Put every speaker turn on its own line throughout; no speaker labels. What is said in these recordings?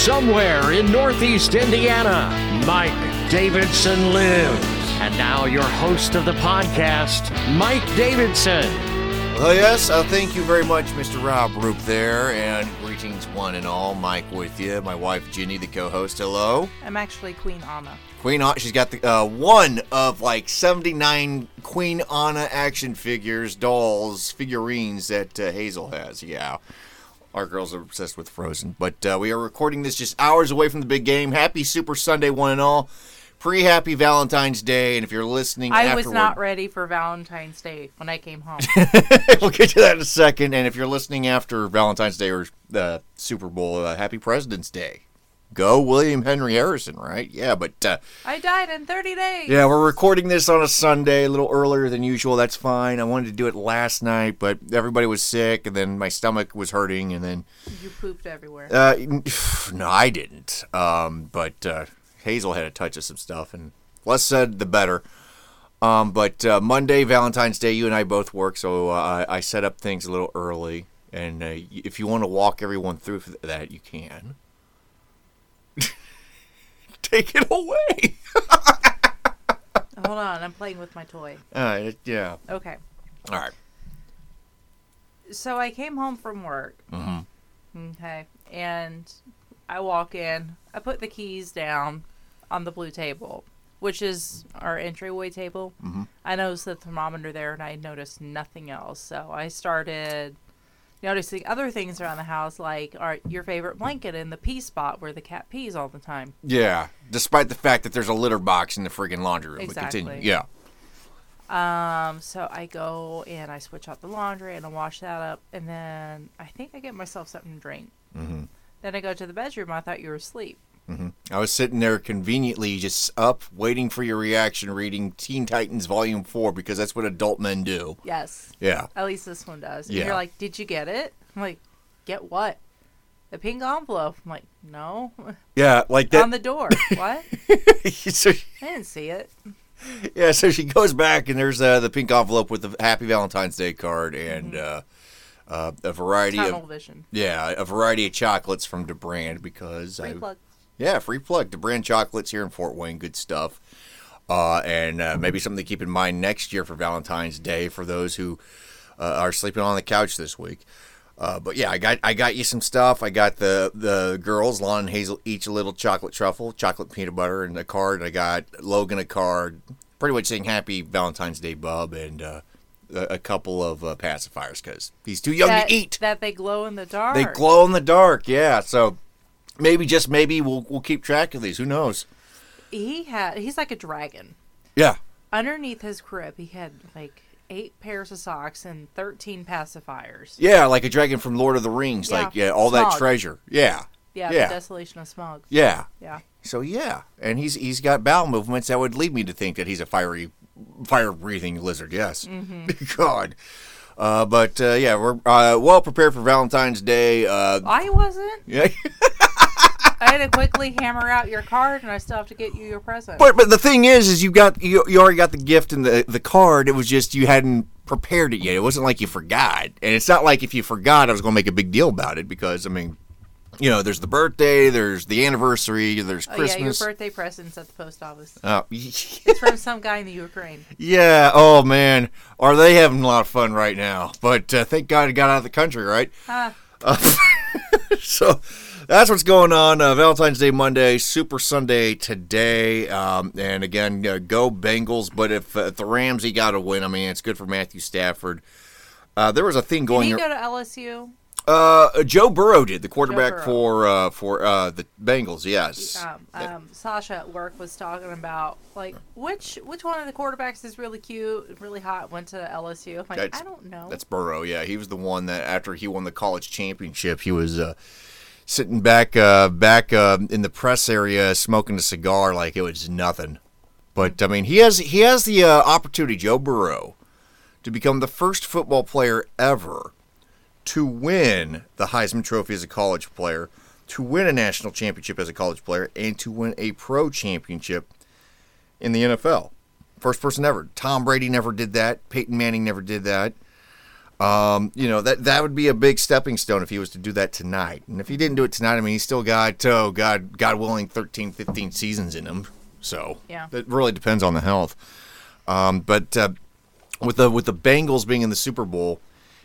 From somewhere in Northeast Indiana, Mike Davidson lives. And now, your host of the podcast, Mike Davidson.
Well, yes, uh, thank you very much, Mr. Rob Roop there, and greetings one and all. Mike with you, my wife Ginny, the co-host. Hello,
I'm actually Queen Anna.
Queen. Anna. She's got the uh, one of like seventy-nine Queen Anna action figures, dolls, figurines that uh, Hazel has. Yeah, our girls are obsessed with Frozen. But uh, we are recording this just hours away from the big game. Happy Super Sunday, one and all. Pre Happy Valentine's Day, and if you're listening,
I was not ready for Valentine's Day when I came home.
we'll get to that in a second. And if you're listening after Valentine's Day or the Super Bowl, uh, Happy President's Day. Go William Henry Harrison, right? Yeah, but uh,
I died in 30 days.
yeah, we're recording this on a Sunday, a little earlier than usual. That's fine. I wanted to do it last night, but everybody was sick, and then my stomach was hurting, and then
You pooped everywhere.
uh, no, I didn't. Um, but uh, Hazel had a touch of some stuff, and less said, the better. Um, but uh, Monday, Valentine's Day, you and I both work, so uh, I I set up things a little early. And uh, if you want to walk everyone through that, you can. Take it away.
Hold on, I'm playing with my toy.
Uh, yeah.
Okay.
All right.
So I came home from work.
Mm-hmm.
Okay. And I walk in. I put the keys down on the blue table, which is our entryway table.
Mhm.
I noticed the thermometer there and I noticed nothing else. So I started noticing other things around the house, like our, your favorite blanket in the pee spot where the cat pees all the time.
Yeah. Despite the fact that there's a litter box in the friggin' laundry room. But
Exactly.
continue. Yeah.
Um, so I go and I switch out the laundry and I wash that up, and then I think I get myself something to drink.
Mm-hmm.
Then I go to the bedroom. I thought you were asleep.
I was sitting there conveniently just up, waiting for your reaction, reading Teen Titans Volume 4 because that's what adult men do.
Yes,
Yeah.
at least this one does. And
Yeah.
you're like, "Did you get it?" I'm like, "Get what?" The pink envelope. I'm like, "No."
Yeah, like that.
On the door. what?
so,
I didn't see it.
yeah, so she goes back and there's uh, the pink envelope with the Happy Valentine's Day card and uh, uh, a variety
Tunnel
of
vision.
yeah, a variety of chocolates from DeBrand because
Free
I,
plug.
Yeah, free plug. DeBrand chocolates here in Fort Wayne. Good stuff. Uh, and uh, maybe something to keep in mind next year for Valentine's Day for those who uh, are sleeping on the couch this week. Uh, but yeah, I got I got you some stuff. I got the the girls, Lon and Hazel, each a little chocolate truffle, chocolate peanut butter, and a card. I got Logan a card, pretty much saying Happy Valentine's Day, Bub, and uh, a, a couple of uh, pacifiers because he's too young
that,
to eat.
That they glow in the dark.
They glow in the dark, yeah. So maybe just maybe we'll we'll keep track of these. Who knows?
He had. He's like a dragon.
Yeah.
Underneath his crib, he had like eight pairs of socks and thirteen pacifiers.
Yeah, like a dragon from Lord of the Rings.
Yeah.
Like yeah, all that treasure. Yeah.
Yeah,
Yeah.
the desolation of Smaug.
Yeah.
Yeah.
So yeah, and he's he's got bowel movements that would lead me to think that he's a fiery, fire breathing lizard. Yes. God. Uh, but uh, yeah, we're uh, well prepared for Valentine's Day. Uh,
I wasn't.
yeah.
I had to quickly hammer out your card, and I still have to get you your present.
But but the thing is, is you got you, you already got the gift and the the card. It was just you hadn't prepared it yet. It wasn't like you forgot, and it's not like if you forgot, I was going to make a big deal about it because I mean, you know, there's the birthday, there's the anniversary, there's
oh yeah, your birthday present's at the post office.
Oh,
It's from some guy in the Ukraine.
yeah. Oh man, are they having a lot of fun right now? But uh, thank God it got out of the country, right?
Ah,
so that's what's going on. Uh, Valentine's Day Monday, Super Sunday today, um, and again, uh, go Bengals. But if, uh, if the Ramsey got to win, I mean, it's good for Matthew Stafford. Uh, there was a thing
did
going.
he go to LSU?
uh, Joe Burrow did the quarterback for uh, for uh, the Bengals. Yes.
Um, um, Sasha at work was talking about like which which one of the quarterbacks is really cute, really hot, went to LSU. I'm like,
That's-
I don't know.
That's Burrow. Yeah, he was the one that after he won the college championship, he was uh, sitting back uh, back uh, in the press area smoking a cigar like it was nothing. But I mean, he has he has the uh, opportunity, Joe Burrow, to become the first football player ever to win the Heisman Trophy as a college player, to win a national championship as a college player, and to win a pro championship in the NFL. First person ever. Tom Brady never did that. Peyton Manning never did that. Um, you know that that would be a big stepping stone if he was to do that tonight. And if he didn't do it tonight, I mean, he's still got oh God, God willing, 13, 15 seasons in him. So
Yeah.
it really depends on the health. Um, but uh, with the with the Bengals being in the Super Bowl,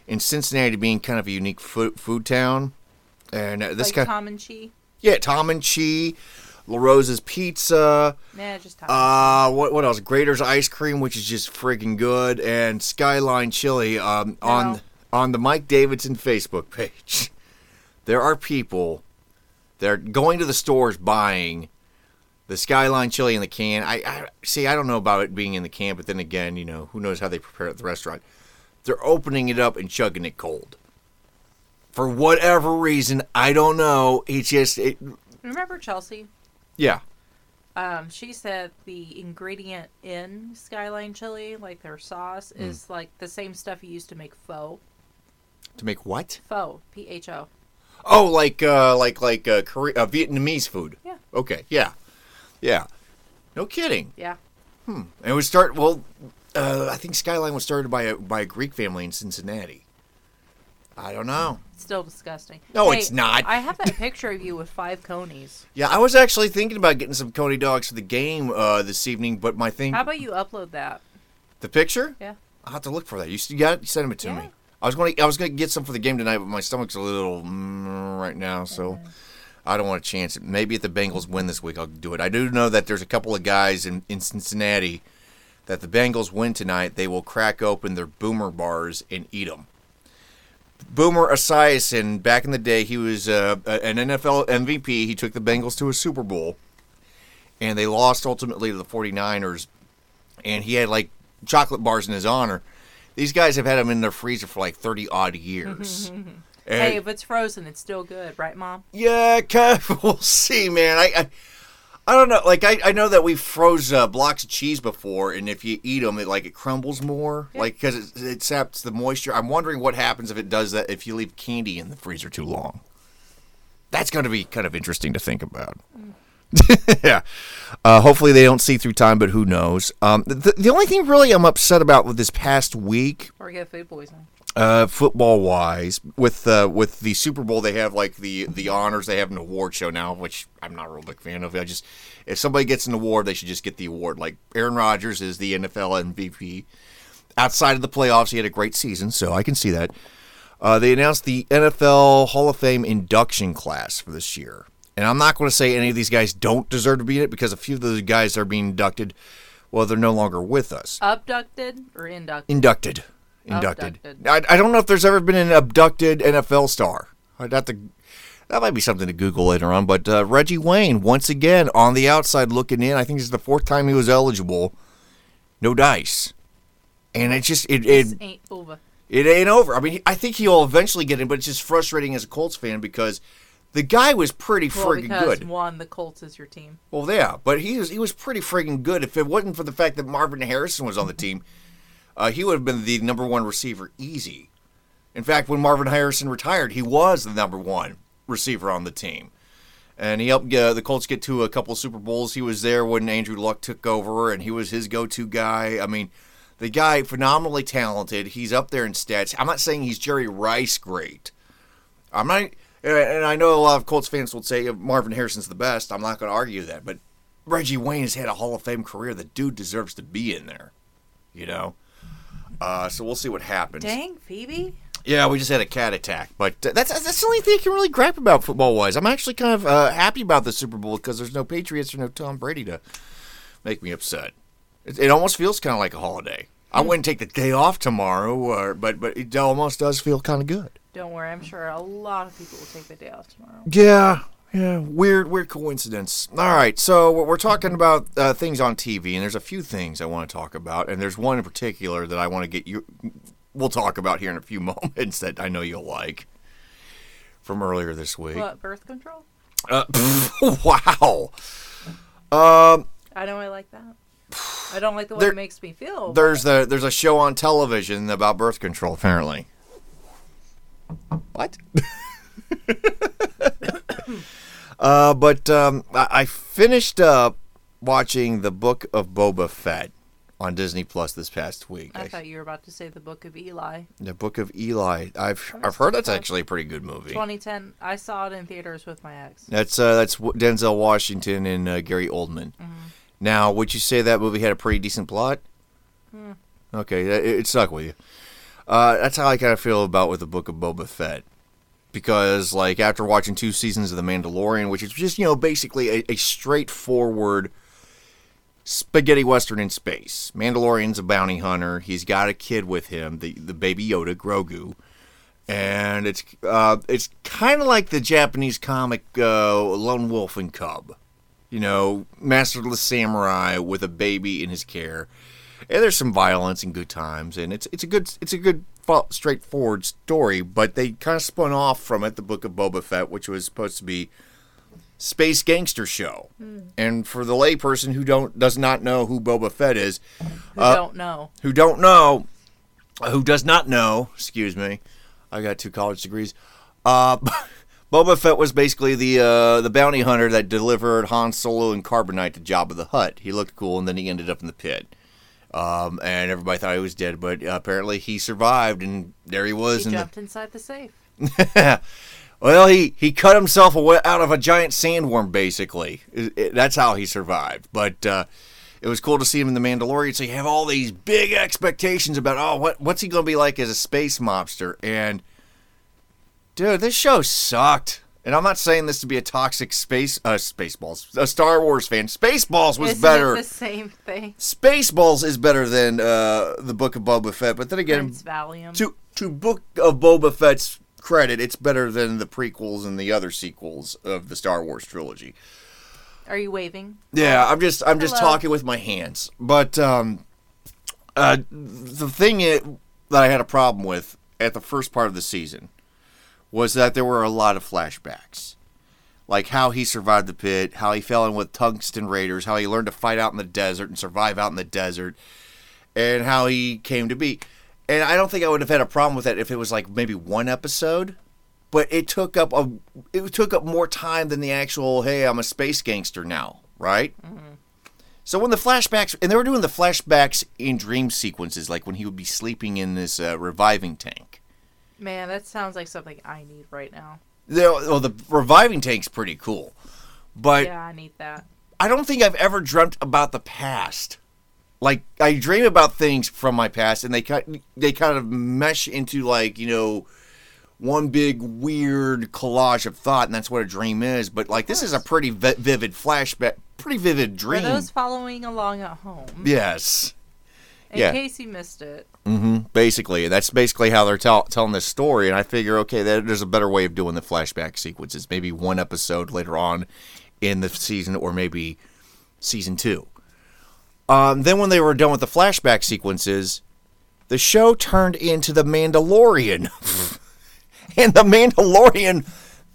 and Cincinnati being kind of a unique food, food town, and uh, this
like
kind,
Tom and Chee.
yeah, Tom and Chee, LaRosa's Pizza.
Nah, just.
Uh, what what else? Graeter's ice cream, which is just friggin' good, and Skyline Chili. Um, on
No.
on the Mike Davidson Facebook page, there are people that are going to the stores buying the Skyline Chili in the can. I, I see. I don't know about it being in the can, but then again, you know, who knows how they prepare it at the restaurant? They're opening it up and chugging it cold. For whatever reason, I don't know. It's just it.
Remember Chelsea?
Yeah.
Um, she said the ingredient in Skyline chili, like their sauce,
Hmm.
is like the same stuff you use to make pho.
To make what?
Pho, P H O.
Oh, like uh, like like uh, Kore- uh, Vietnamese food.
Yeah.
Okay. Yeah. Yeah. No kidding.
Yeah. Hmm.
And it would start. Well, uh, I think Skyline was started by a by a Greek family in Cincinnati. I don't know.
Still disgusting.
No,
Hey,
it's not.
I have that picture of you with five conies.
Yeah, I was actually thinking about getting some Coney dogs for the game uh, this evening, but my thing,
How about you upload that?
the picture,
Yeah.
I'll have to look for that. You, s- you got sent it to
Yeah.
me. I was going to I was going to get some for the game tonight, but my stomach's a little mm, right now, so I don't want to chance it. Maybe if the Bengals win this week, I'll do it. I do know that there's a couple of guys in, in Cincinnati that the Bengals win tonight, they will crack open their Boomer bars and eat them. Boomer Esiason, back in the day, he was uh, an NFL MVP. He took the Bengals to a Super Bowl, and they lost ultimately to the 49ers. And he had like chocolate bars in his honor. These guys have had them in their freezer for like 30 odd years.
Hey, if it's frozen, it's still good, right, Mom?
yeah, we'll see, man. I, I, I don't know. Like, I, I know that we froze uh, blocks of cheese before, and if you eat them, it like it crumbles more,
Yeah.
like because it, it saps the moisture. I'm wondering what happens if it does that if you leave candy in the freezer too long. That's going to be kind of interesting to think about. yeah. Uh, hopefully they don't see through time, but who knows? Um, the, the only thing really I'm upset about with this past week
Or get food poisoning.
Uh, football wise, with uh, with the Super Bowl, they have like the the honors. They have an award show now, which I'm not a real big fan of. I just if somebody gets an award, they should just get the award. Like Aaron Rodgers is the NFL MVP. Outside of the playoffs, he had a great season, so I can see that. Uh, they announced the NFL Hall of Fame induction class for this year, and I'm not going to say any of these guys don't deserve to be in it because a few of those guys that are being inducted. Well, they're no longer with us
Abducted or inducted?
inducted. Inducted.
Abducted.
I, I don't know if there's ever been an abducted NFL star. I'd have to. That might be something to Google later on. But uh, Reggie Wayne, once again, on the outside looking in. I think this is the fourth time he was eligible. No dice. And it just it it,
This ain't over.
it ain't over. I mean, I think he'll eventually get in, but it's just frustrating as a Colts fan because the guy was pretty
Well,
friggin' good.
one, the Colts is your team.
Well, yeah, but he was he was pretty friggin' good. If it wasn't for the fact that Marvin Harrison was on the team, uh, he would have been the number one receiver easy. In fact, when Marvin Harrison retired, he was the number one receiver on the team, and he helped uh, the Colts get to a couple Super Bowls. He was there when Andrew Luck took over, and he was his go-to guy. I mean, the guy phenomenally talented. He's up there in stats. I'm not saying he's Jerry Rice great. I'm not, and I know a lot of Colts fans will say Marvin Harrison's the best. I'm not going to argue that, but Reggie Wayne has had a Hall of Fame career. The dude deserves to be in there, you know. Uh, so we'll see what happens.
Dang, Phoebe.
Yeah, we just had a cat attack, but uh, that's that's the only thing I can really gripe about football wise. I'm actually kind of uh, happy about the Super Bowl because there's no Patriots or no Tom Brady to make me upset. It, it almost feels kind of like a holiday. I wouldn't take the day off tomorrow, or, but but it almost does feel kind of good.
Don't worry, I'm sure a lot of people will take the day off tomorrow.
Yeah, yeah, weird, weird coincidence. All right, so we're talking about uh, things on TV, and there's a few things I want to talk about, and there's one in particular that I want to get you. We'll talk about here in a few moments that I know you'll like from earlier this week.
What, birth control?
Uh, wow. Um,
I know I like that. I don't like the way
There-
it makes me feel. but-
there's the there's a show on television about birth control. Apparently. What? Uh, but um, I, I finished up watching the Book of Boba Fett on Disney Plus this past week.
I thought you were about to say the Book of Eli.
the Book of Eli. I've I've heard that's actually a pretty good movie.
2010. I saw it in theaters with my ex.
That's uh, that's Denzel Washington and uh, Gary Oldman. Now, would you say that movie had a pretty decent plot? Okay, it, it stuck with you. Uh, that's how I kind of feel about with the Book of Boba Fett, because like after watching two seasons of The Mandalorian, which is just you know basically a, a straightforward spaghetti western in space. Mandalorian's a bounty hunter. He's got a kid with him, the the baby Yoda, Grogu and it's uh, it's kind of like the Japanese comic uh, Lone Wolf and Cub, you know, masterless samurai with a baby in his care. And there's some violence and good times, and it's it's a good it's a good straightforward story. But they kind of spun off from it, the Book of Boba Fett, which was supposed to be space gangster show. And for the layperson who don't does not know who Boba Fett is,
Who
Uh,
don't know?
who don't know, who does not know, excuse me, I got two college degrees. Uh, Boba Fett was basically the uh, the bounty hunter that delivered Han Solo and Carbonite to Jabba the Hutt. He looked cool, and then he ended up in the pit. Um, and everybody thought he was dead, but apparently he survived, and there he was.
He
in the,
jumped inside the safe.
well, he, he cut himself away out of a giant sandworm, basically. It- it- that's how he survived. But uh, it was cool to see him in The Mandalorian. So you have all these big expectations about, oh, what what's he going to be like as a space mobster? And, dude, this show sucked. And I'm not saying this to be a toxic space, uh, Spaceballs, a Star Wars fan. Spaceballs was
Isn't
better.
it the same thing?
Spaceballs is better than uh, the Book of Boba Fett. But then again,
Prince Valium.
to to Book of Boba Fett's credit, it's better than the prequels and the other sequels of the Star Wars trilogy.
Are you waving?
Yeah, I'm just I'm just
Hello.
talking with my hands. But um, uh, the thing i that I had a problem with at the first part of the season was that there were a lot of flashbacks. Like how he survived the pit, how he fell in with Tusken Raiders, how he learned to fight out in the desert and survive out in the desert, and how he came to be. And I don't think I would have had a problem with that if it was like maybe one episode, but it took up a it took up more time than the actual hey I'm a space gangster now, right? So when the flashbacks and they were doing the flashbacks in dream sequences, like when he would be sleeping in this uh, reviving tank.
Man, that sounds like something I need right now.
The, well, the reviving tank's pretty cool, but
yeah, I need that.
I don't think I've ever dreamt about the past. Like I dream about things from my past, and they kind they kind of mesh into like you know one big weird collage of thought, and that's what a dream is. But like this is a pretty vi- vivid flashback, pretty vivid dream.
For those following along at home,
yes,
in
yeah.
case you missed it,
hmm basically that's basically how they're tell- telling this story. And I figure, okay, there's a better way of doing the flashback sequences. Maybe one episode later on in the season, or maybe season two. Um, then when they were done with the flashback sequences, the show turned into the Mandalorian, and the Mandalorian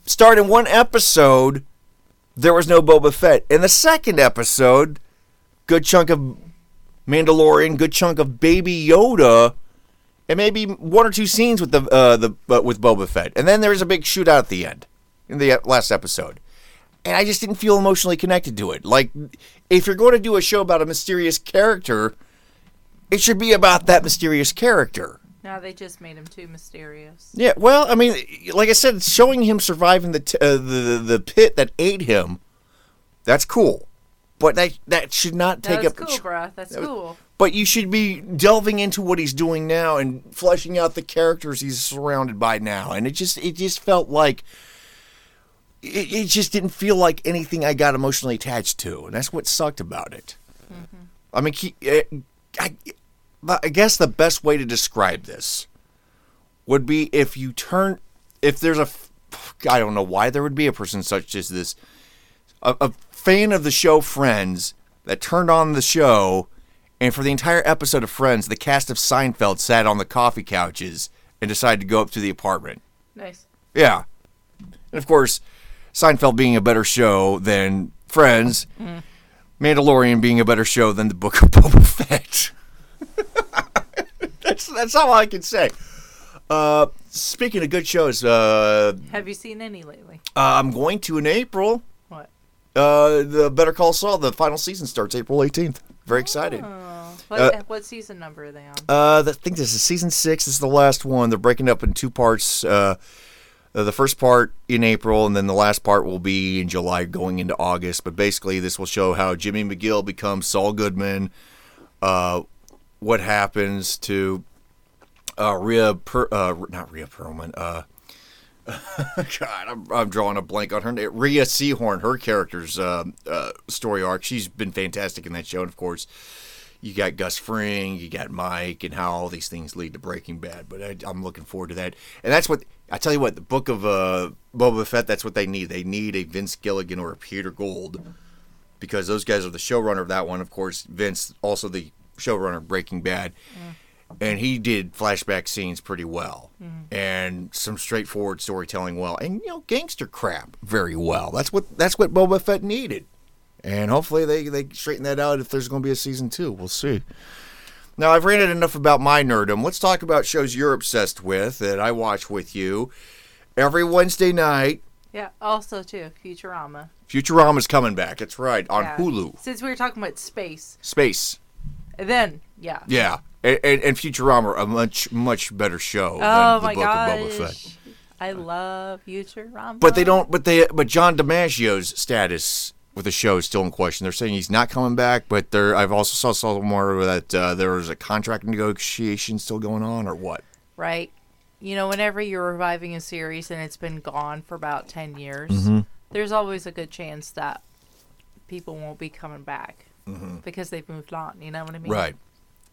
started one episode. There was no Boba Fett. In the second episode, good chunk of Mandalorian, good chunk of Baby Yoda, and maybe one or two scenes with the uh, the uh, with Boba Fett, and then there's a big shootout at the end in the last episode, and I just didn't feel emotionally connected to it. Like, if you're going to do a show about a mysterious character, it should be about that mysterious character.
now they just made him too mysterious.
Yeah, well, I mean, like I said, showing him surviving the t- uh, the the pit that ate him, that's cool, but that that should not take
That's
up.
cool, bruh. That's
was-
cool.
But you should be delving into what he's doing now and fleshing out the characters he's surrounded by now. And it just it just felt like it, it just didn't feel like anything I got emotionally attached to, and that's what sucked about it. I mean, he, eh, I, I guess the best way to describe this would be if you turn if there's a I don't know why there would be a person such as this a, a fan of the show Friends that turned on the show, and for the entire episode of Friends, the cast of Seinfeld sat on the coffee couches and decided to go up to the apartment.
Nice.
Yeah. And of course, Seinfeld being a better show than Friends, Mandalorian being a better show than the Book of Boba Fett. that's that's all I can say. Uh, speaking of good shows, uh,
Have you seen any lately?
Uh, I'm going to in April. Uh, the Better Call Saul, the final season starts April 18th. Very excited.
Oh, What,
Uh,
what season number are they on?
Uh, I think this is season six. This is the last one. They're breaking up in two parts. Uh, uh, the first part in April, and then the last part will be in July, going into August. But basically, this will show how Jimmy McGill becomes Saul Goodman. Uh, what happens to uh, Rhea? Per, uh, not Rhea Perlman. Uh, God, I'm, I'm drawing a blank on her name. Rhea Seehorn, her character's uh, uh, story arc. She's been fantastic in that show, and of course, you got Gus Fring, you got Mike, and how all these things lead to Breaking Bad. But I, I'm looking forward to that, and that's what I tell you. What the book of uh, Boba Fett? That's what they need. They need a Vince Gilligan or a Peter Gould, because those guys are the showrunner of that one. Of course, Vince also the showrunner of Breaking Bad, and he did flashback scenes pretty well, mm-hmm. and some straightforward storytelling well, and you know gangster crap very well. That's what that's what Boba Fett needed and hopefully they they straighten that out if there's going to be a season two. We'll see. Now I've ranted enough about my nerdum. Let's talk about shows you're obsessed with that I watch with you every Wednesday night.
Yeah. Also, too, Futurama.
Futurama's coming back. it's right on
Yeah.
Hulu.
Since we were talking about space,
Space.
and then yeah.
Yeah, and, and, and Futurama a much much better show
Oh
than the
my
book
gosh.
of Boba Fett.
I love Futurama.
But they don't. But they. But John DiMaggio's status with the show is still in question. They're saying he's not coming back, but there. I've also saw somewhere that uh, there was a contract negotiation still going on, or what?
right? You know, whenever you're reviving a series and it's been gone for about 10 years,
Mm-hmm.
there's always a good chance that people won't be coming back because they've moved on. You know what I mean?
Mm-hmm. Right.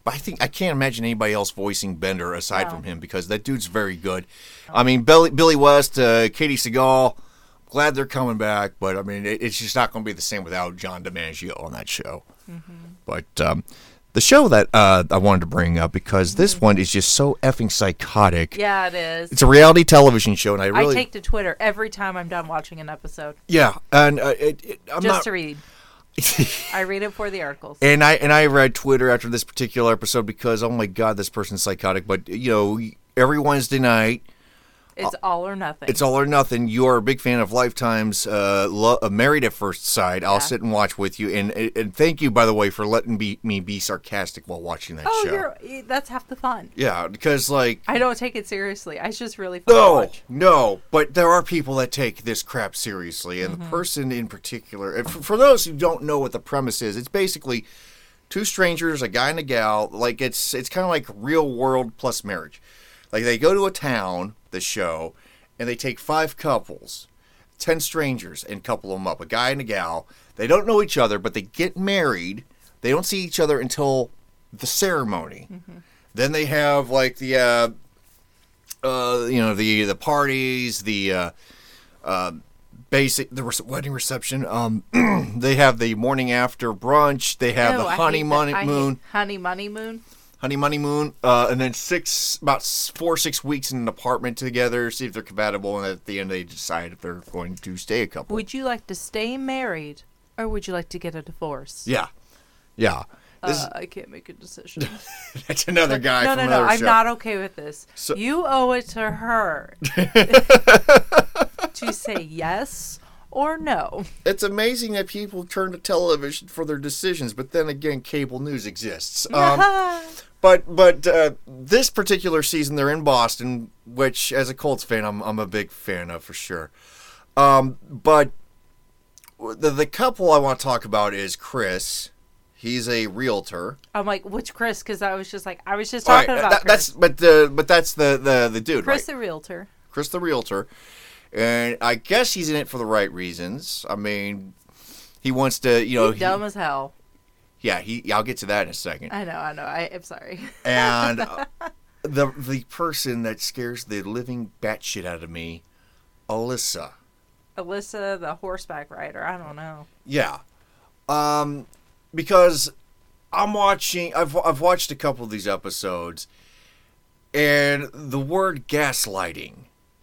But I think I can't imagine anybody else voicing Bender aside
No.
from him because that dude's very good. I mean, Billy, Billy West, uh, Katey Sagal, glad they're coming back, but I mean, it, it's just not going to be the same without John DiMaggio on that show.
Mm-hmm.
But um, the show that uh, I wanted to bring up because this one is just so effing psychotic.
Mm-hmm. Yeah, it is.
It's a reality television show, and I really,
I take to Twitter every time I'm done watching an episode
yeah, and uh, it, it, I'm
just
not.
to read. I read it for the articles.
And I and I read Twitter after this particular episode because oh my god, this person's psychotic. But you know, every Wednesday night,
It's all or nothing.
it's all or nothing. You are a big fan of Lifetime's uh, Lo- uh, Married at First Sight. I'll sit and watch with you. And and thank you by the way for letting be, me be sarcastic while watching that
oh,
show.
you're that's half the fun.
Yeah, because like
I don't take it seriously. I just really fun
no, no, but there are people that take this crap seriously, and the person in particular. And for, for those who don't know what the premise is, it's basically two strangers, a guy and a gal. Like it's it's kind of like real world plus marriage. Like they go to a town, the show, and they take five couples, ten strangers, and couple them up, a guy and a gal. They don't know each other, but they get married. They don't see each other until the ceremony. Then they have like the uh, uh, you know the the parties, the uh, uh, basic the rece- wedding reception. Um, they have the morning after brunch. They have
Ew,
the
hate
honey money moon,
honey money moon.
honey money moon, uh, and then six about four six weeks in an apartment together, see if they're compatible, and at the end they decide if they're going to stay a couple.
Would you like to stay married, or would you like to get a divorce?
yeah, yeah. This,
Uh, I can't make a decision.
that's another guy
no,
from
no, no.
another
I'm
show.
not okay with this.
So-
you owe it to her to say yes or no.
It's amazing that people turn to television for their decisions, but then again, cable news exists. Um, But but uh, this particular season, they're in Boston, which as a Colts fan, I'm I'm a big fan of for sure. Um, but the the couple I want to talk about is Chris. He's a realtor.
I'm like, which Chris? Because I was just like, I was just
All right,
talking about
that-
Chris.
that's but the but that's the the the dude,
Chris
right?
the realtor.
Chris the realtor, and I guess he's in it for the right reasons. I mean, he wants to, you know,
He's dumb as hell.
yeah. He I'll get to that in a second.
I know, I know. I, I'm sorry.
and uh, the the person that scares the living batshit out of me, Alyssa.
Alyssa, the horseback rider. I don't know.
Yeah, um, because I'm watching. I've I've watched a couple of these episodes, and the word gaslighting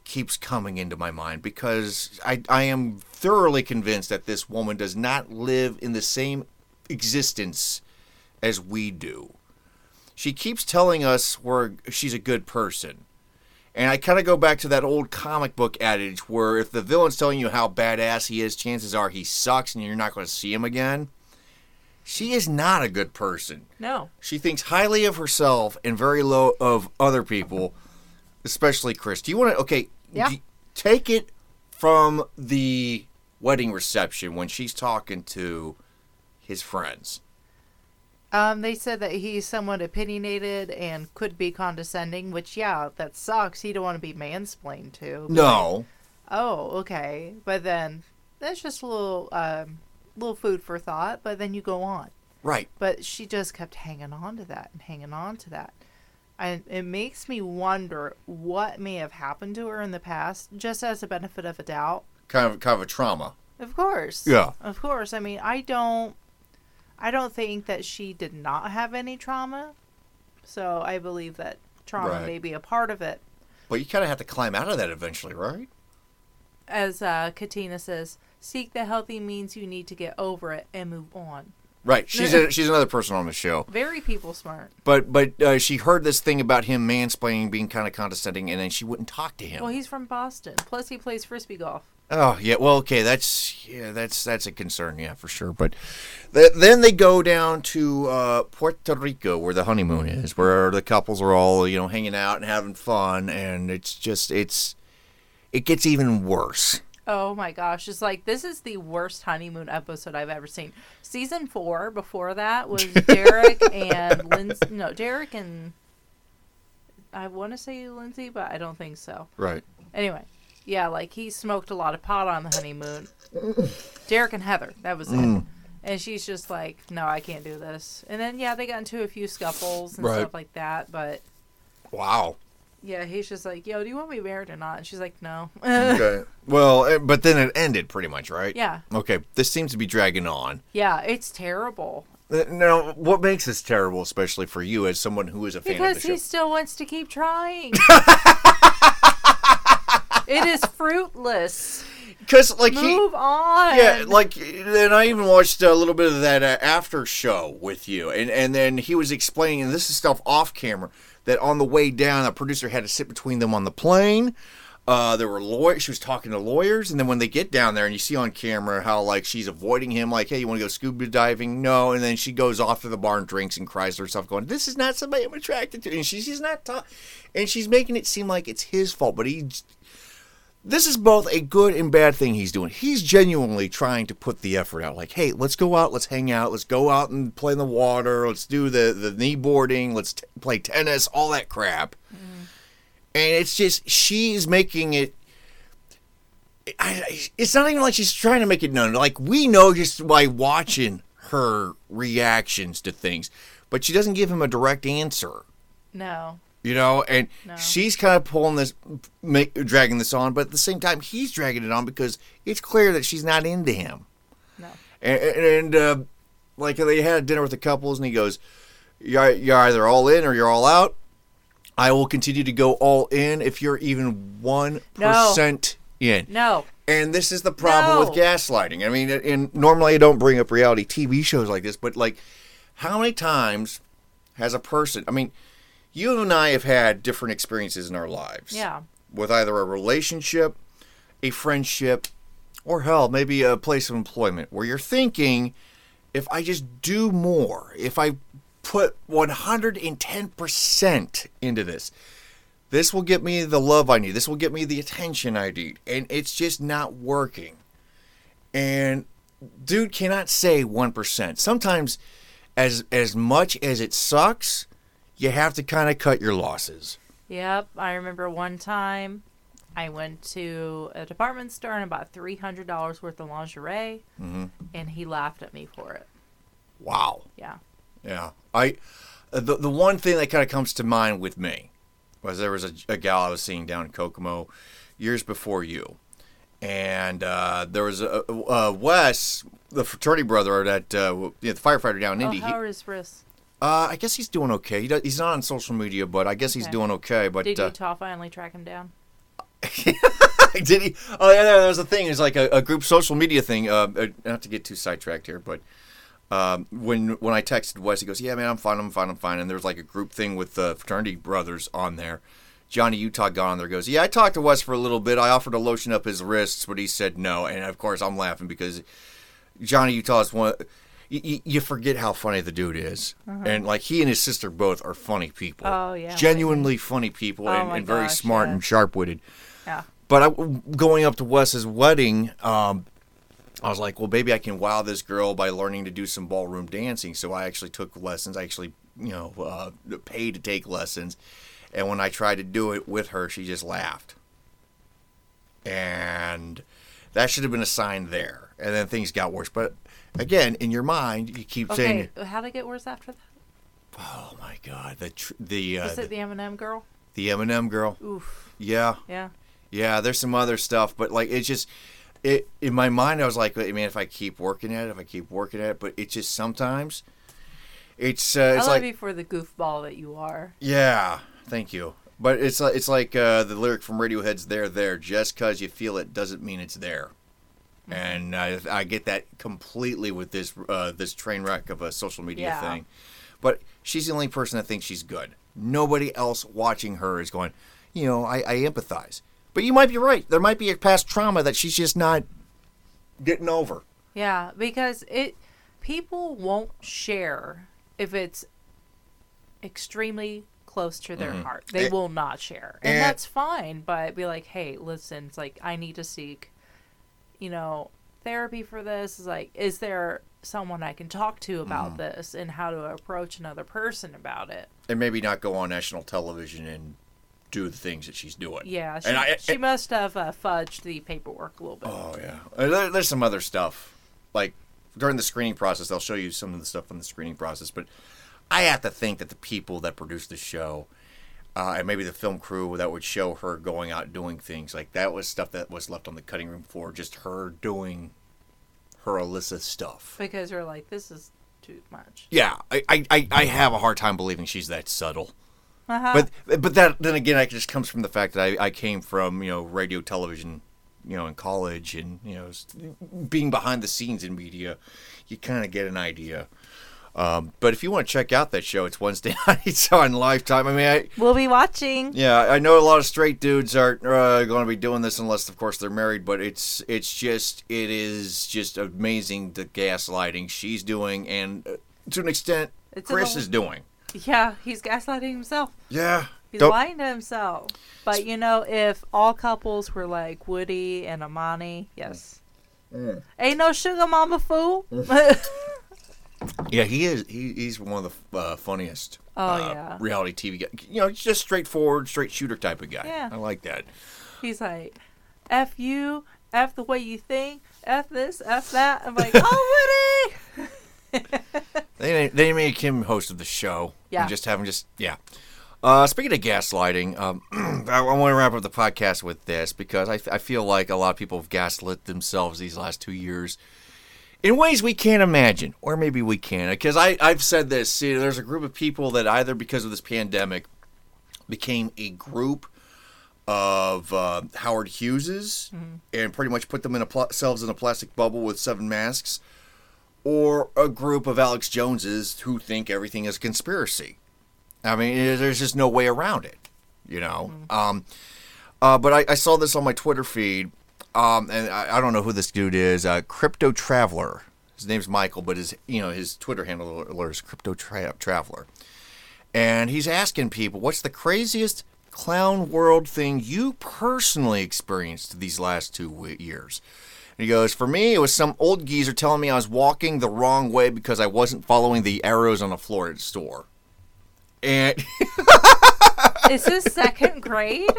keeps coming into my mind because I I am thoroughly convinced that this woman does not live in the same existence as we do. She keeps telling us we're she's a good person. And I kind of go back to that old comic book adage where if the villain's telling you how badass he is, chances are he sucks and you're not going to see him again. She is not a good person.
No.
She thinks highly of herself and very low of other people, especially Chris. Do you want to? Okay,
Yeah.
d- take it from the wedding reception when she's talking to his friends.
Um, they said that he's somewhat opinionated and could be condescending, which yeah, that sucks. He don't want to be mansplained to.
No,
Oh, okay. But then that's just a little um little food for thought, but then you go on.
right?
But she just kept hanging on to that and hanging on to that. And it makes me wonder what may have happened to her in the past, just as a benefit of a doubt.
Kind of, kind of a trauma.
Of course.
Yeah.
Of course. I mean, I don't I don't think that she did not have any trauma. So I believe that trauma
Right.
may be a part of it.
But you kind of have to climb out of that eventually, right?
As uh, Katina says, seek the healthy means you need to get over it and move on.
Right. She's a, she's another person on the show.
Very people smart.
But but uh, she heard this thing about him mansplaining, being kind of condescending, and then she wouldn't talk to him.
Well, he's from Boston. Plus, he plays frisbee golf.
Oh yeah, well okay, that's yeah, that's that's a concern, yeah, for sure. But th- then they go down to uh, Puerto Rico, where the honeymoon is, where the couples are all you know hanging out and having fun, and it's just it's it gets even worse.
Oh my gosh. It's like, this is the worst honeymoon episode I've ever seen. Season four, before that, was Derek and Lindsay. No, Derek and. I want to say Lindsay, but I don't think so.
Right.
Anyway, yeah, like he smoked a lot of pot on the honeymoon. Derek and Heather, that was it.
Mm.
And she's just like, no, I can't do this. And then, yeah, they got into a few scuffles and
Right.
stuff like that. But
Wow.
Yeah, he's just like, yo, do you want me married or not? And she's like, no.
Okay. well, eh, but then it ended pretty much, right?
yeah.
Okay. This seems to be dragging on.
Yeah, it's terrible.
Uh, Now, what makes this terrible, especially for you as someone who is a fan of
Because
the show?
Because he still wants to keep trying. it is fruitless.
Because like he,
Move on.
Yeah, like, and I even watched a little bit of that uh, after show with you, and and then he was explaining, and this is stuff off camera, that on the way down, a producer had to sit between them on the plane. Uh, there were lawyers. She was talking to lawyers, and then when they get down there, and you see on camera how like she's avoiding him, like, "Hey, you want to go scuba diving?" No, and then she goes off to the bar and drinks and cries to herself, going, "This is not somebody I'm attracted to," and she's not, ta- and she's making it seem like it's his fault, but he this is both a good and bad thing he's doing. He's genuinely trying to put the effort out. Like, hey, let's go out, let's hang out, let's go out and play in the water, let's do the the knee boarding, let's t- play tennis, all that crap. Mm-hmm. And it's just she's making it. I- it's not even like she's trying to make it known. Like we know just by watching her reactions to things, but she doesn't give him a direct answer
No.
You know and
No.
she's kind of pulling this make, dragging this on but at the same time he's dragging it on because it's clear that she's not into him
No.
and, and uh, like they had a dinner with the couples and he goes you're, you're either all in or you're all out i will continue to go all in if you're even 1% in
No.
and this is the problem
No.
with gaslighting. I mean, and normally I don't bring up reality TV shows like this, but like, how many times has a person? I mean, you and I have had different experiences in our lives.
Yeah.
With either a relationship, a friendship, or hell, maybe a place of employment where you're thinking, if I just do more, if I put 110% into this, this will get me the love I need. This will get me the attention I need. And it's just not working. And dude cannot say 1%. Sometimes as as much as it sucks, you have to kind of cut your losses.
Yep. I remember one time I went to a department store and bought $300 worth of lingerie,
Mm-hmm.
and he laughed at me for it.
Wow.
Yeah.
Yeah. I uh, the the one thing that kind of comes to mind with me was there was a, a gal I was seeing down in Kokomo years before you. And uh, there was a, uh, Wes, the fraternity brother that uh, you know, the firefighter down in
Oh,
Indy.
how
he-
are his wrists?
Uh, I guess he's doing okay. He does, he's not on social media, but I guess he's doing okay. But
Did
uh,
Utah finally track him down?
did he? Oh yeah, there was a thing. It's like a, a group social media thing. Uh, uh, not to get too sidetracked here, but um, when when I texted Wes, he goes, "Yeah, man, I'm fine. I'm fine. I'm fine." And there was like a group thing with the fraternity brothers on there. Johnny Utah got on there. Goes, "Yeah, I talked to Wes for a little bit. I offered to lotion up his wrists, but he said no." And of course, I'm laughing because Johnny Utah is one. You, you forget how funny the dude is, and like he and his sister both are funny people.
Uh-huh. Oh, yeah.
genuinely funny people
Oh,
and, and very
gosh,
smart
yeah.
and sharp witted.
Yeah.
But I, going up to Wes's wedding, um, I was like, well, maybe I can wow this girl by learning to do some ballroom dancing. So I actually took lessons. I actually, you know, uh, paid to take lessons. And when I tried to do it with her, she just laughed. And that should have been a sign there. And then things got worse. But again, in your mind, you keep saying,
Okay, how'd it get worse after that?
"Oh my God, the tr- the uh,
Was it the Eminem girl?
the Eminem girl."
Oof.
Yeah,
Yeah.
Yeah, there's some other stuff, but like it's just it in my mind. I was like, I mean, if I keep working at it, if I keep working at it, but it's just sometimes it's uh, it's
I love
like
you for the goofball that you are.
yeah, thank you. But it's like it's like uh, the lyric from Radiohead's "There, There." Just because you feel it doesn't mean it's there, and I, I get that completely with this uh, this train wreck of a social media
Yeah.
thing. But she's the only person that thinks she's good. Nobody else watching her is going, you know, I, I empathize. But you might be right. There might be a past trauma that she's just not getting over.
Yeah, because it people won't share if it's extremely close to their heart. They
Eh,
will not share. And
eh.
that's fine, but be like, "Hey, listen, it's like I need to seek you know, therapy for this." Is like, is there someone I can talk to about this and how to approach another person about it?
And maybe not go on national television and do the things that she's doing.
Yeah, she,
And I-
she must have uh, fudged the paperwork a little bit.
Oh yeah, there, there's some other stuff. Like during the screening process, they'll show you some of the stuff from the screening process. But I have to think that the people that produced the show, uh, and maybe the film crew that would show her going out doing things like that was stuff that was left on the cutting room floor. Just her doing her Alyssa stuff.
Because you're like, this is too much.
Yeah, I, I, I- I have a hard time believing she's that subtle.
Uh-huh.
But but that then again, it just comes from the fact that I, I came from you know radio, television, you know, in college, and you know, being behind the scenes in media, you kind of get an idea. Um, but if you want to check out that show, it's Wednesday nights on Lifetime. I mean, I,
we'll be watching.
yeah, I know a lot of straight dudes aren't uh, going to be doing this unless, of course, they're married. But it's it's just it is just amazing the gaslighting she's doing, and uh, to an extent,
It's
Chris
the-
is doing.
Yeah, he's gaslighting himself.
Yeah,
He's
Don't-
lying to himself. But you know, if all couples were like Woody and Amani, yes.
Mm.
Ain't no sugar mama fool.
Yeah, he is. He, he's one of the uh, funniest.
Oh,
uh,
yeah.
reality TV guy. You know, just straightforward, straight shooter type of guy.
Yeah.
I like that.
He's like, F you, F the way you think, F this, F that. I'm like, oh, Woody!
They they make him host of the show.
Yeah.
And just have him just yeah. Uh, speaking of gaslighting, um, I, want to wrap up the podcast with this because I, I feel like a lot of people have gaslit themselves these last two years in ways we can't imagine, or maybe we can. Because I I've said this. See, there's a group of people that either because of this pandemic became a group of uh, Howard Hugheses and pretty much put them in a pl- themselves in a plastic bubble with seven masks, or a group of Alex Joneses who think everything is a conspiracy. I mean, there's just no way around it, you know. Um, uh, but I, I saw this on my Twitter feed, um, and I, I don't know who this dude is. Uh, Crypto Traveler. His name's Michael, but his you know his Twitter handle is Crypto Tra- Traveler, and he's asking people, "What's the craziest clown world thing you personally experienced these last two we- years?" And he goes, "For me, it was some old geezer telling me I was walking the wrong way because I wasn't following the arrows on at the store." And
Is this second grade?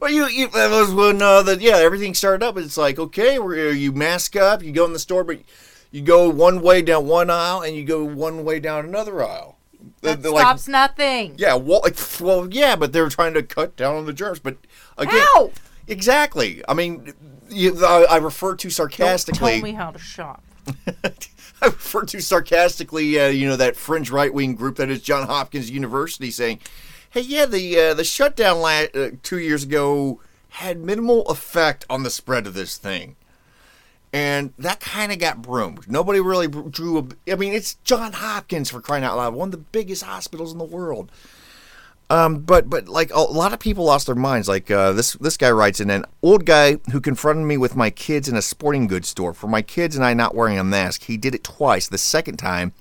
Well, you, you that was when uh, the yeah everything started up. It's like okay, where you mask up, you go in the store, but you go one way down one aisle and you go one way down another aisle.
That
They're like,
stops nothing.
yeah, well, like, well, yeah, but they're trying to cut down on the germs. But again,
Ow!
exactly. I mean, you, I, I refer to sarcastically.
Don't
sarcastically.
tell me how to shop.
I refer to sarcastically, uh, you know, that fringe right wing group that is John Hopkins University saying, "Hey, yeah, the uh, the shutdown la- uh, two years ago had minimal effect on the spread of this thing." And that kind of got broomed. Nobody really drew a. I mean, it's John Hopkins for crying out loud, one of the biggest hospitals in the world. Um, but but like a lot of people lost their minds. Like uh, this this guy writes in an old guy who confronted me with my kids in a sporting goods store for my kids and I not wearing a mask. He did it twice. The second time,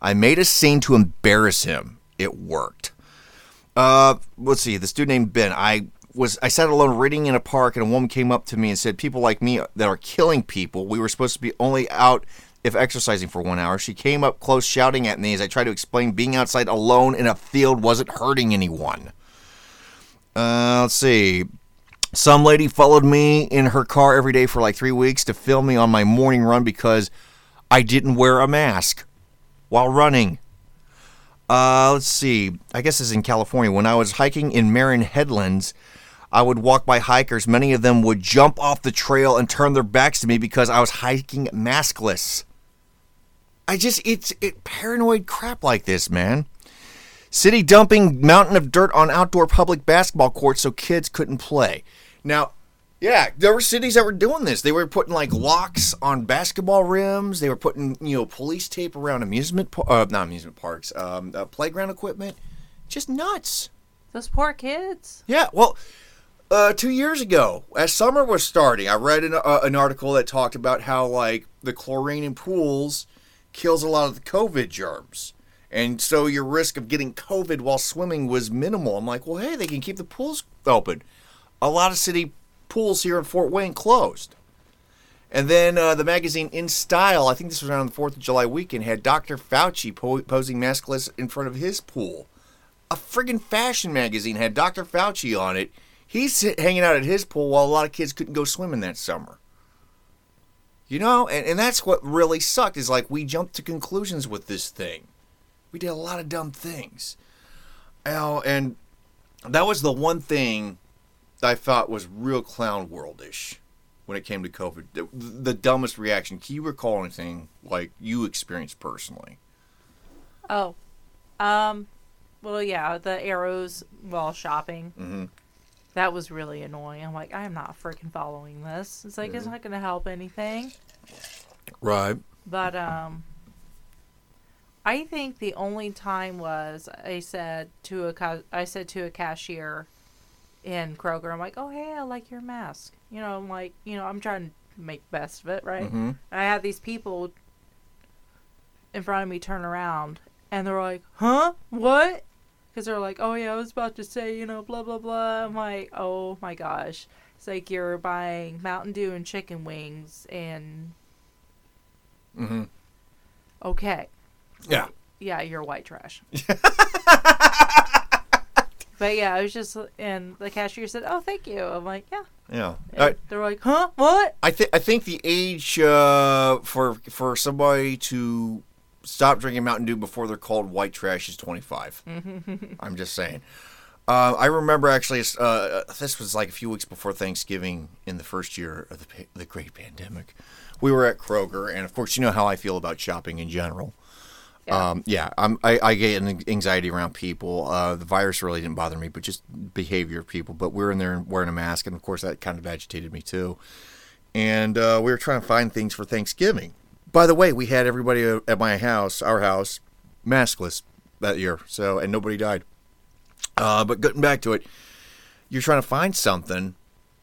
I made a scene to embarrass him. It worked. Uh, let's see. This dude named Ben. I was I sat alone reading in a park, and a woman came up to me and said, "People like me that are killing people. We were supposed to be only out if exercising for one hour." She came up close, shouting at me as I tried to explain being outside alone in a field wasn't hurting anyone. Uh, let's see. Some lady followed me in her car every day for like three weeks to film me on my morning run because I didn't wear a mask while running. Uh, let's see. I guess this is in California. When I was hiking in Marin Headlands, I would walk by hikers. Many of them would jump off the trail and turn their backs to me because I was hiking maskless. I just, it's it, paranoid crap like this, man. City dumping mountain of dirt on outdoor public basketball courts so kids couldn't play. Now, yeah, there were cities that were doing this. They were putting like locks on basketball rims. They were putting you know police tape around amusement, par- uh, not amusement parks, um, uh, playground equipment. Just nuts.
Those poor kids.
Yeah, well, uh, two years ago, as summer was starting, I read an, uh, an article that talked about how like the chlorine in pools kills a lot of the COVID germs. And so your risk of getting COVID while swimming was minimal. I'm like, well, hey, they can keep the pools open. A lot of city pools here in Fort Wayne closed. And then uh, the magazine In Style, I think this was around the 4th of July weekend, had Dr. Fauci po- posing maskless in front of his pool. A friggin' fashion magazine had Dr. Fauci on it. He's hanging out at his pool while a lot of kids couldn't go swimming that summer. You know, and, and that's what really sucked is like we jumped to conclusions with this thing. We did a lot of dumb things. Oh, and that was the one thing that I thought was real clown worldish when it came to COVID. The, the dumbest reaction. Can you recall anything like you experienced personally?
Oh, um, well, yeah, the arrows while shopping.
Mm-hmm.
That was really annoying. I'm like, I am not freaking following this. It's like it's not going to help anything.
Right.
But um, I think the only time was I said to a ca- I said to a cashier in Kroger, I'm like, oh hey, I like your mask. You know, I'm like, you know, I'm trying to make the best of it, right?
Mhm.
I had these people in front of me turn around, and they're like, huh, what? Because they're like, oh yeah, I was about to say, you know, blah blah blah. I'm like, oh my gosh. It's like you're buying Mountain Dew and chicken wings and
Mm-hmm.
okay.
Yeah.
Yeah, you're white trash. but yeah, I was just, and the cashier said, "Oh, thank you." I'm like, "Yeah."
Yeah. I,
they're like, "Huh? What?"
I think I think the age uh, for for somebody to stop drinking Mountain Dew before they're called white trash is 25. I'm just saying. Uh, I remember actually, uh, this was like a few weeks before Thanksgiving in the first year of the, pa- the great pandemic. We were at Kroger, and of course, you know how I feel about shopping in general.
Yeah.
Um, yeah, I'm, I, I get an anxiety around people. Uh, the virus really didn't bother me, but just behavior of people. But we were in there wearing a mask, and of course, that kind of agitated me too. And uh, we were trying to find things for Thanksgiving. By the way, we had everybody at my house, our house, maskless that year. So, and nobody died. Uh, but getting back to it, you're trying to find something.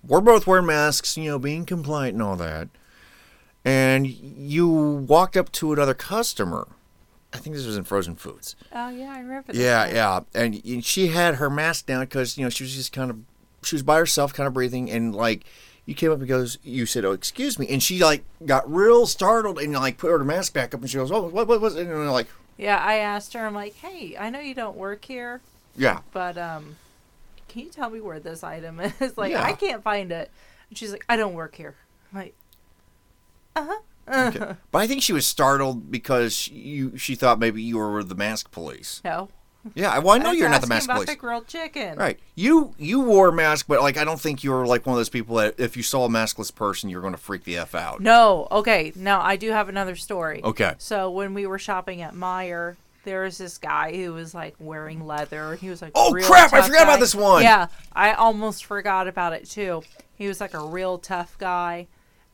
We're both wearing masks, you know, being compliant and all that. And you walked up to another customer. I think this was in frozen foods.
oh yeah, I remember. This
Yeah, yeah. And she had her mask down because, you know, she was just kind of, she was by herself, kind of breathing. And, like, you came up and goes, you said, oh, excuse me. And she, like, got real startled and, like, put her mask back up. And she goes, oh, what, what was it? And I'm like,
Yeah, I asked her. I'm like, "Hey, I know you don't work here,
yeah.
but um, can you tell me where this item is? like,
Yeah.
I can't find it." And she's like, "I don't work here." I'm like, uh huh.
Okay. But I think she was startled because you, she thought maybe you were the mask police.
No.
Yeah, well, I know
I
you're not the mask
about
police.
the grilled chicken.
Right. You you wore a mask, but like I don't think you were like one of those people that if you saw a maskless person, you're going to freak the f out.
No. Okay. Now I do have another story.
Okay.
So when we were shopping at Meijer, there was this guy who was like wearing leather. He was like,
Oh, crap, I forgot about this one.
Yeah, I almost forgot about it too. He was like a real tough guy.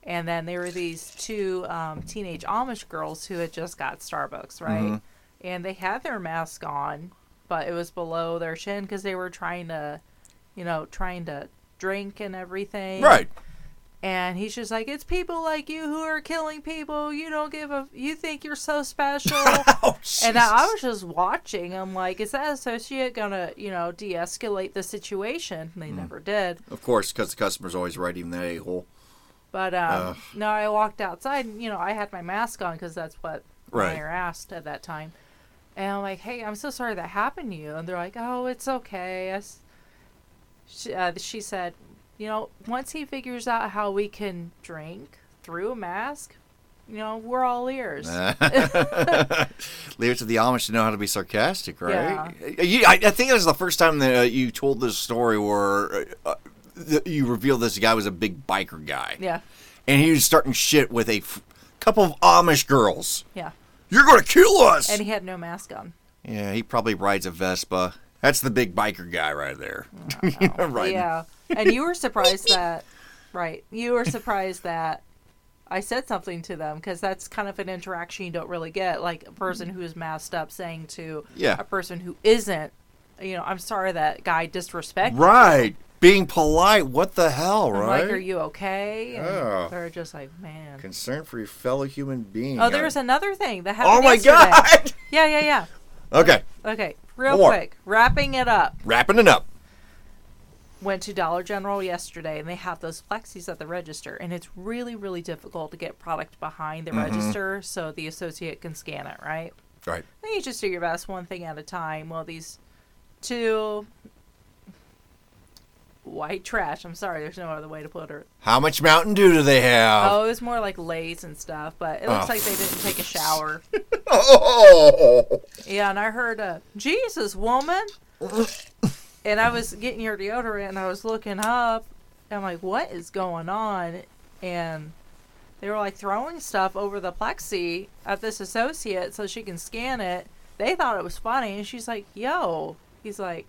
And then there were these two um, teenage Amish girls who had just got Starbucks, right?
Mm-hmm.
And they had their mask on, but it was below their chin because they were trying to, you know, trying to drink and everything.
Right.
And he's just like, it's people like you who are killing people. You don't give a. You think you're so special.
Oh,
and I, I was just watching. I'm like, is that associate gonna, you know, de-escalate the situation? And they
Hmm.
never did.
Of course, because the customer's always right, even that a hole.
But um,
Ugh.
no, I walked outside. And, you know, I had my mask on because that's what
Right.
Meijer asked at that time. And I'm like, hey, I'm so sorry that happened to you. And they're like, oh, it's okay. She, uh, she said, you know, once he figures out how we can drink through a mask, you know, we're all ears.
Leave it to the Amish to know how to be sarcastic, right? You, I, I think it was the first time that uh, you told this story where uh, th- you revealed this guy was a big biker guy.
yeah,
And he was starting shit with a f- couple of Amish girls.
yeah.
You're going to kill us!
And he had no mask on.
yeah, he probably rides a Vespa. That's the big biker guy right there. Oh, right.
Yeah. And you were surprised that, right? You were surprised that I said something to them because that's kind of an interaction you don't really get. Like a person mm-hmm. who's masked up saying to
Yeah.
a person who isn't, you know, I'm sorry that guy disrespected.
Right. Being polite. What the hell,
I'm
right?
like, are you okay? And
Yeah.
they're just like, man.
Concern for your fellow human being.
Oh, there's another thing that oh happened.
Oh my
yesterday.
god!
Yeah, yeah, yeah.
okay,
Okay, real
More.
quick, wrapping it up.
wrapping it up.
went to Dollar General yesterday and they have those plexis at the register and it's really really difficult to get product behind the mm-hmm. register so the associate can scan it, right?
Right.
And you just do your best one thing at a time. Well, these two white trash, I'm sorry, there's no other way to put it.
How much Mountain Dew do they have?
Oh, it was more like Lay's and stuff, but it looks
Oh.
like they didn't take a shower.
Oh.
Yeah, and I heard a Jesus woman, and I was getting your deodorant, and I was looking up, and I'm like, what is going on? And they were like throwing stuff over the plexi at this associate so she can scan it. They thought it was funny, and she's like, "Yo," he's like,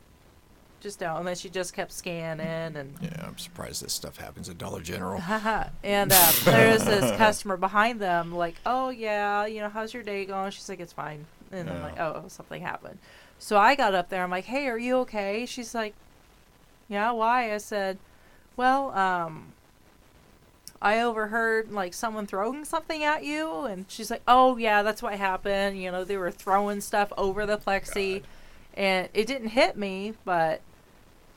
"Just don't." And then she just kept scanning, and
Yeah, I'm surprised this stuff happens at Dollar General.
And uh, there's this customer behind them, like, oh yeah, you know, how's your day going? She's like, it's fine. And I'm like, oh, something happened. So I got up there. I'm like, hey, are you okay? She's like, yeah, why? I said, well, um, I overheard like someone throwing something at you, and she's like, oh yeah, that's what happened. You know, they were throwing stuff over the plexi, and it didn't hit me, but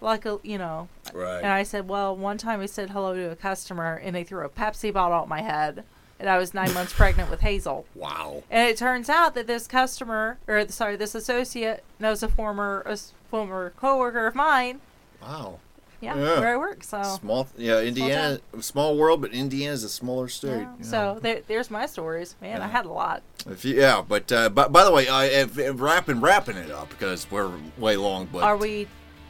like a, you know,
Right.
and I said, well, one time I said hello to a customer and they threw a Pepsi bottle at my head. And I was nine months pregnant with Hazel.
wow.
And it turns out that this customer, or sorry, this associate knows a former a former coworker of mine.
Wow.
Yeah,
Yeah.
where I work. So,
Small, yeah, Indiana, small world, but Indiana's a smaller state.
yeah. so there, there's my stories. Man, I had a lot.
If you, yeah, but uh, by, by the way, I if, if wrapping wrapping it up because we're way long, but
Are we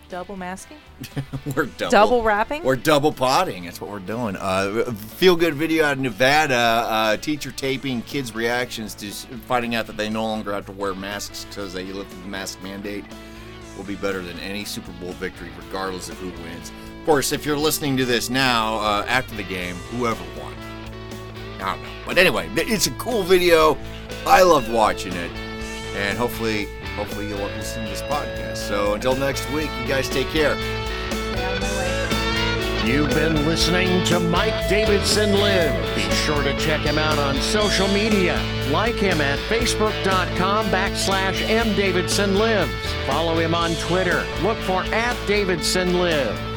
double masking?
we're double
Double wrapping?
We're double potting. That's what we're doing. Uh, feel good video out of Nevada. Uh, teacher taping kids' reactions to finding out that they no longer have to wear masks because they lifted the mask mandate. Will be better than any Super Bowl victory, regardless of who wins. Of course, if you're listening to this now uh, after the game, whoever won, I don't know. But anyway, it's a cool video. I loved watching it, and hopefully, hopefully you'll love listening to this podcast. So until next week, you guys take care.
You've been listening to Mike Davidson Live. Be sure to check him out on social media. Like him at facebook.com backslash mdavidsonlives. Follow him on Twitter. Look for at Davidson Lives.